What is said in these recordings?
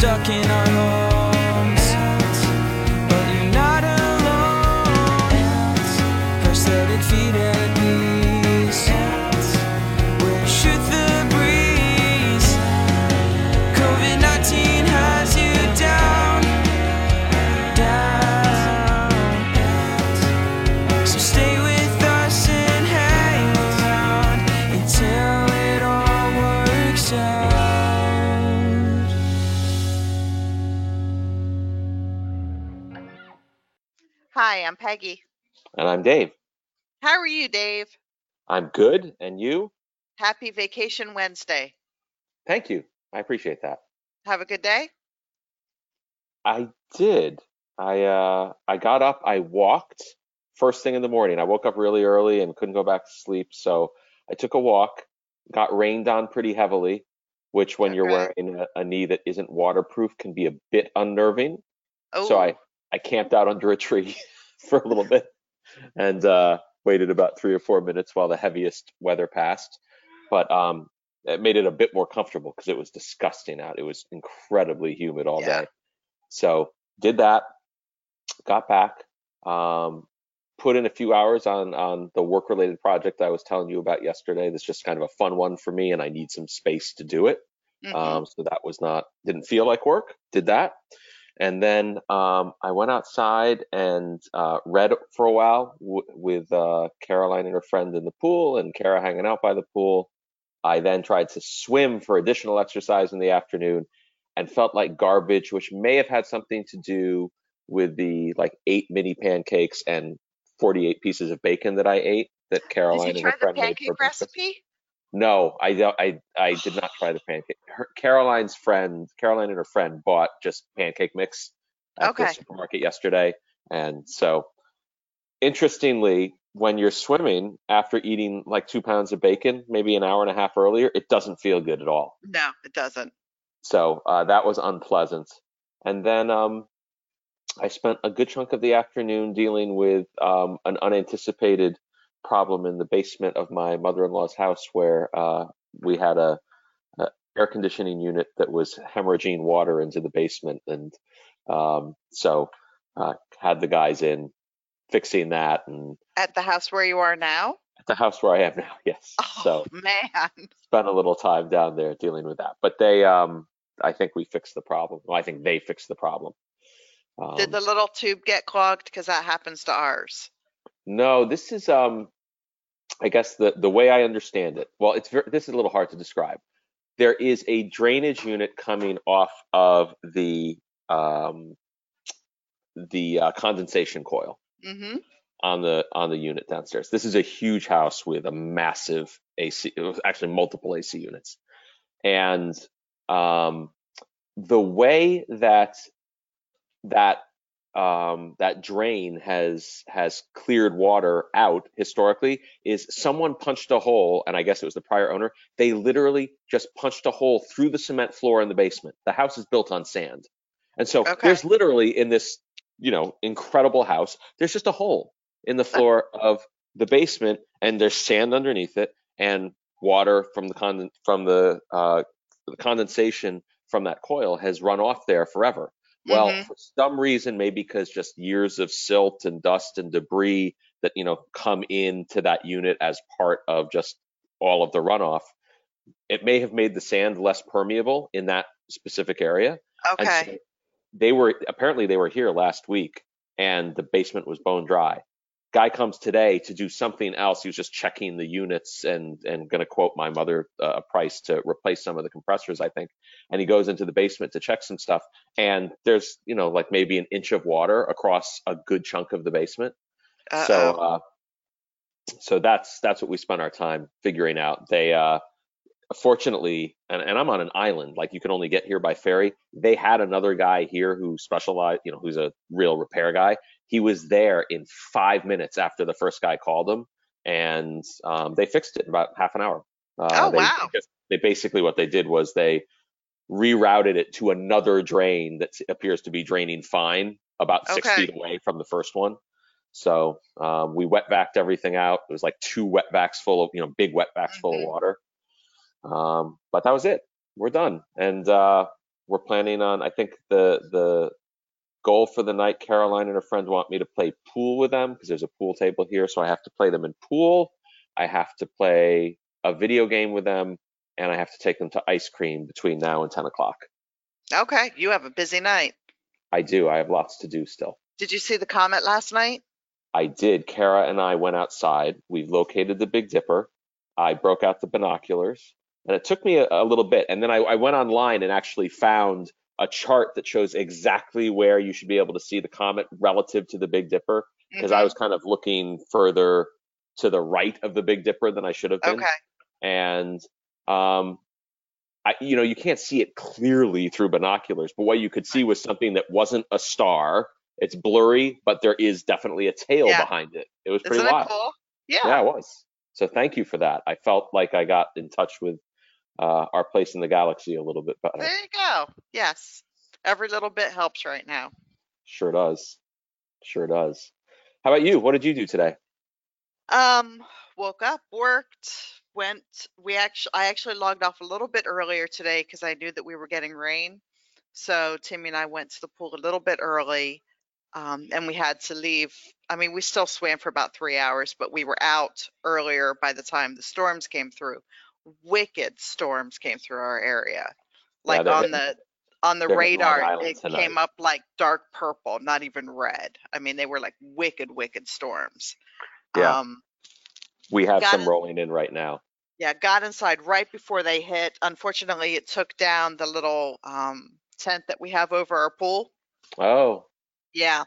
stuck in our homes. I'm Peggy. And I'm Dave. How are you, Dave? I'm good. And you? Happy Vacation Wednesday. Thank you. I appreciate that. Have a good day. I did. I uh I got up, I walked first thing in the morning. I woke up really early and couldn't go back to sleep, so I took a walk, got rained on pretty heavily, which when you're wearing a, a knee that isn't waterproof can be a bit unnerving. Oh, So I I camped out under a tree for a little bit and uh waited about 3 or 4 minutes while the heaviest weather passed. But um it made it a bit more comfortable because it was disgusting out. It was incredibly humid all Yeah. day. So did that, got back, um, put in a few hours on on the work related project I was telling you about yesterday. That's just kind of a fun one for me, and I need some space to do it. mhm. Um, so that was not didn't feel like work. Did that, and then um, I went outside and uh, read for a while w- with uh, Caroline and her friend in the pool, and Kara hanging out by the pool. I then tried to swim for additional exercise in the afternoon, and felt like garbage, which may have had something to do with the like eight mini pancakes and 48 pieces of bacon that I ate that Caroline Did and her try the friend made for pancake recipe? No, I don't. I I did not try the pancake. Her, Caroline's friend, Caroline and her friend, bought just pancake mix at the supermarket yesterday, and so interestingly, when you're swimming after eating like two pounds of bacon, maybe an hour and a half earlier, it doesn't feel good at all. No, it doesn't. So uh, that was unpleasant. And then um, I spent a good chunk of the afternoon dealing with um, an unanticipated problem in the basement of my mother-in-law's house, where uh, we had a, a air conditioning unit that was hemorrhaging water into the basement, and um, so uh, had the guys in fixing that, and At the house where you are now? at the house where I am now, yes. Oh, So man. spent a little time down there dealing with that. But they, um, I think we fixed the problem. Well, I think they fixed the problem. Um, Did the little tube get clogged? Because that happens to ours. No, this is, um, I guess the the way I understand it. Well, it's this is a little hard to describe. There is a drainage unit coming off of the um, the uh, condensation coil Mm-hmm. on the on the unit downstairs. This is a huge house with a massive AC, it was actually multiple AC units, and um, the way that that um, that drain has has cleared water out historically is someone punched a hole, and I guess it was the prior owner. They literally just punched a hole through the cement floor in the basement. The house is built on sand, and so Okay. there's literally in this you know incredible house, there's just a hole in the floor of the basement, and there's sand underneath it, and water from the conden- from the uh, the condensation from that coil has run off there forever. Well, Mhm. for some reason, maybe because just years of silt and dust and debris that you know come into that unit as part of just all of the runoff, it may have made the sand less permeable in that specific area. Okay. so they were apparently they were here last week, and the basement was bone dry. Guy comes today to do something else. He was just checking the units and and going to quote my mother uh, a price to replace some of the compressors, I think. And he goes into the basement to check some stuff, and there's you know like maybe an inch of water across a good chunk of the basement. So Uh-oh. uh, so that's that's what we spent our time figuring out. They uh, fortunately, and, and I'm on an island, like you can only get here by ferry. They had another guy here who specialized, you know, who's a real repair guy. He was there in five minutes after the first guy called him, and um, they fixed it in about half an hour. Uh, Oh, they, wow. They, basically what they did was they rerouted it to another drain that appears to be draining fine, about six Okay. feet away from the first one. So um, we wet vacced everything out. It was like two wet vacs full of, you know, big wet vacs full Mhm. of water. Um, but that was it. We're done. And uh, we're planning on. I think the the goal for the night. Caroline and her friends want me to play pool with them because there's a pool table here, so I have to play them in pool. I have to play a video game with them, and I have to take them to ice cream between now and 10 o'clock. Okay, you have a busy night. I do. I have lots to do still. Did you see the comet last night? I did. Kara and I went outside. We located the Big Dipper. I broke out the binoculars, and it took me a, a little bit. And then I, I went online and actually found a chart that shows exactly where you should be able to see the comet relative to the Big Dipper, because I Mhm. was kind of looking further to the right of the Big Dipper than I should have been. Okay, and um, I, you know, you can't see it clearly through binoculars, but what you could see was something that wasn't a star. It's blurry, but there is definitely a tail Yeah. behind it. It was pretty isn't wild. cool? Yeah. Yeah, it was. So thank you for that. I felt like I got in touch with uh, our place in the galaxy a little bit better. There you go. Yes. Every little bit helps right now. Sure does. Sure does. How about you? What did you do today? Um, woke up, worked, went. We actually, I actually logged off a little bit earlier today because I knew that we were getting rain. So Timmy and I went to the pool a little bit early, um, and we had to leave. I mean, we still swam for about three hours, but we were out earlier by the time the storms came through. Wicked storms came through our area, like they're on the on the they're hitting Long radar, it tonight. came up like dark purple, not even red. I mean, they were like wicked, wicked storms. Yeah. Um, We have some it. rolling in right now. yeah, got inside right before they hit. Unfortunately, it took down the little um, tent that we have over our pool. Oh, Yeah.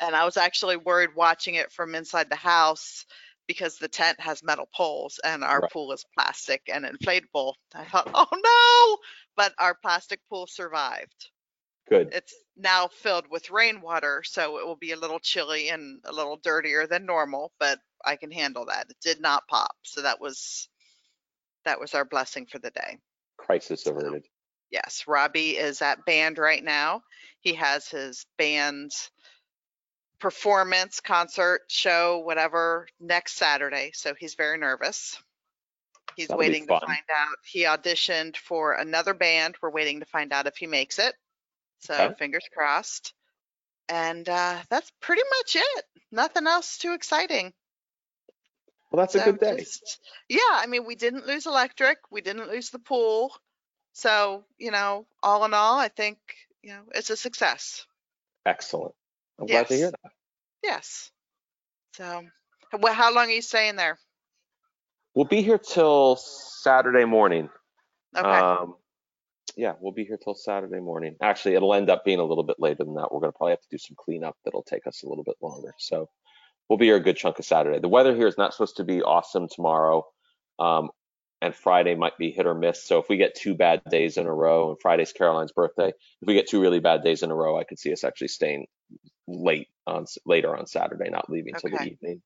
And I was actually worried watching it from inside the house because the tent has metal poles and our Right. pool is plastic and inflatable. I thought, oh no, but our plastic pool survived. good. It's now filled with rainwater, so it will be a little chilly and a little dirtier than normal, but I can handle that. It did not pop. So that was that was our blessing for the day. Crisis averted. Yes, Robbie is at band right now. He has his band performance, concert, show, whatever next Saturday. So he's very nervous. He's That'll waiting to find out. He auditioned for another band. We're waiting to find out if he makes it. So Okay. fingers crossed. And uh, that's pretty much it. Nothing else too exciting. Well, that's a good day. just- yeah, I mean, we didn't lose electric, we didn't lose the pool. So, you know, all in all, I think, you know, it's a success. Excellent. I'm glad to hear that. Yes. So, well, how long are you staying there? We'll be here till Saturday morning. Okay. Um, yeah, we'll be here till Saturday morning. Actually, it'll end up being a little bit later than that. We're gonna probably have to do some cleanup that'll take us a little bit longer. So we'll be here a good chunk of Saturday. The weather here is not supposed to be awesome tomorrow. Um, and Friday might be hit or miss. So if we get two bad days in a row, and Friday's Caroline's birthday, if we get two really bad days in a row, I could see us actually staying late on later on Saturday, not leaving till the evening.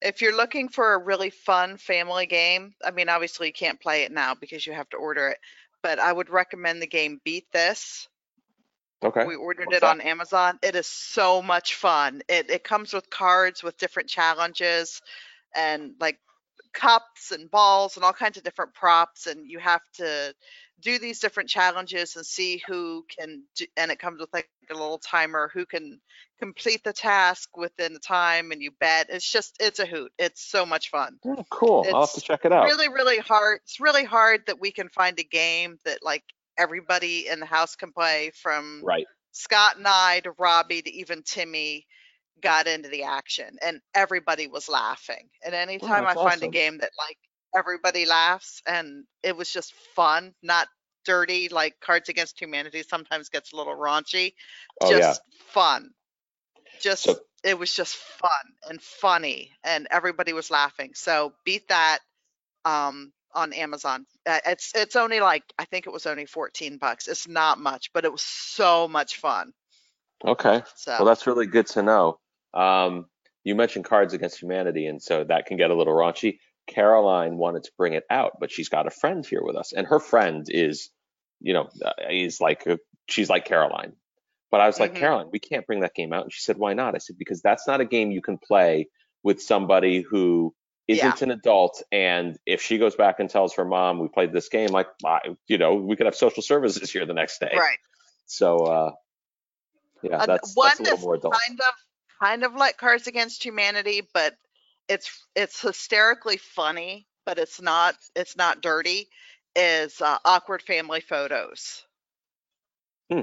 if you're looking for a really fun family game, I mean, obviously you can't play it now because you have to order it, but I would recommend the game Beat This. Okay. We ordered What's it that? on Amazon. It is so much fun. It it comes with cards with different challenges and like cups and balls and all kinds of different props and you have to do these different challenges and see who can do, and it comes with like a little timer who can complete the task within the time and you bet. It's just it's a hoot. It's so much fun Oh, cool. I'll have to it's check it out. really really hard it's really hard that we can find a game that like everybody in the house can play from Right. scott and i to robbie to even timmy got into the action and everybody was laughing and anytime i Oh, that's find a game that like everybody laughs and it was just fun not dirty like cards against humanity sometimes gets a little raunchy Oh yeah. just fun just So- it was just fun and funny and everybody was laughing so beat that um on amazon it's it's only like i think it was only 14 bucks it's not much but it was so much fun Okay. so Well, that's really good to know. Um, you mentioned Cards Against Humanity, and so that can get a little raunchy. Caroline wanted to bring it out, but she's got a friend here with us, and her friend is, you know, uh, is like she's like Caroline. But I was like, Mhm. Caroline, we can't bring that game out, and she said, why not? I said, because that's not a game you can play with somebody who isn't an adult, and if she goes back and tells her mom we played this game, like I, you know, we could have social services here the next day. Right. So uh, yeah, Uh, that's one that's a little more adult. kind of kind of like Cards Against Humanity, but it's it's hysterically funny, but it's not it's not dirty. Is uh, awkward family photos. Hmm.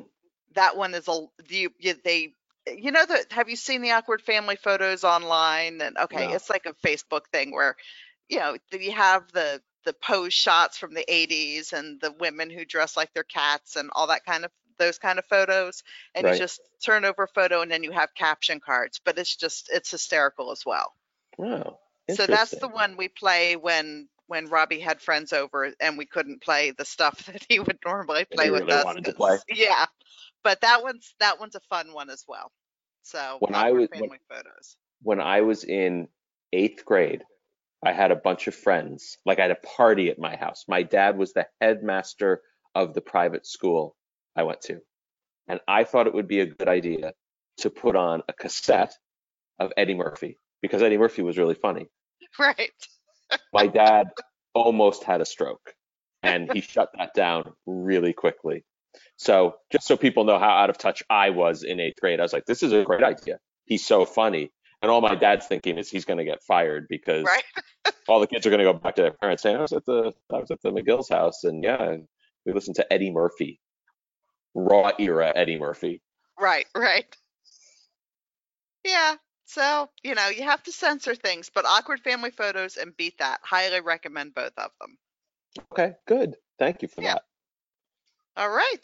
That one is a you, you they you know that have you seen the awkward family photos online and okay No. it's like a facebook thing where you know you have the the pose shots from the 80s and the women who dress like their cats and all that kind of those kind of photos and Right. you just turn over photo and then you have caption cards but it's just it's hysterical as well Oh, so that's the one we play when when robbie had friends over and we couldn't play the stuff that he would normally play he with really us wanted to 'cause- play. yeah but that one's that one's a fun one as well so When I was- when- photos when I was in eighth grade, I had a bunch of friends. Like I had a party at my house. My dad was the headmaster of the private school I went to. And I thought it would be a good idea to put on a cassette of Eddie Murphy because Eddie Murphy was really funny. right My dad almost had a stroke and he shut that down really quickly. So just so people know how out of touch I was in eighth grade, I was like, this is a great idea. He's so funny. And all my dad's thinking is he's going to get fired because right all the kids are going to go back to their parents saying, I was at the, I was at the McGill's house and yeah, we listened to Eddie Murphy, raw era Eddie Murphy. right right yeah so you know you have to censor things but awkward family photos and beat that highly recommend both of them Okay, good. Thank you for Yeah. that. all right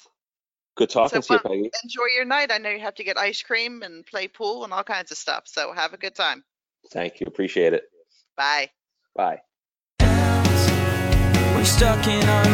Good talking So to you, Peggy. enjoy your night i know you have to get ice cream and play pool and all kinds of stuff so have a good time Thank you. Appreciate it. bye Bye. We're stuck in our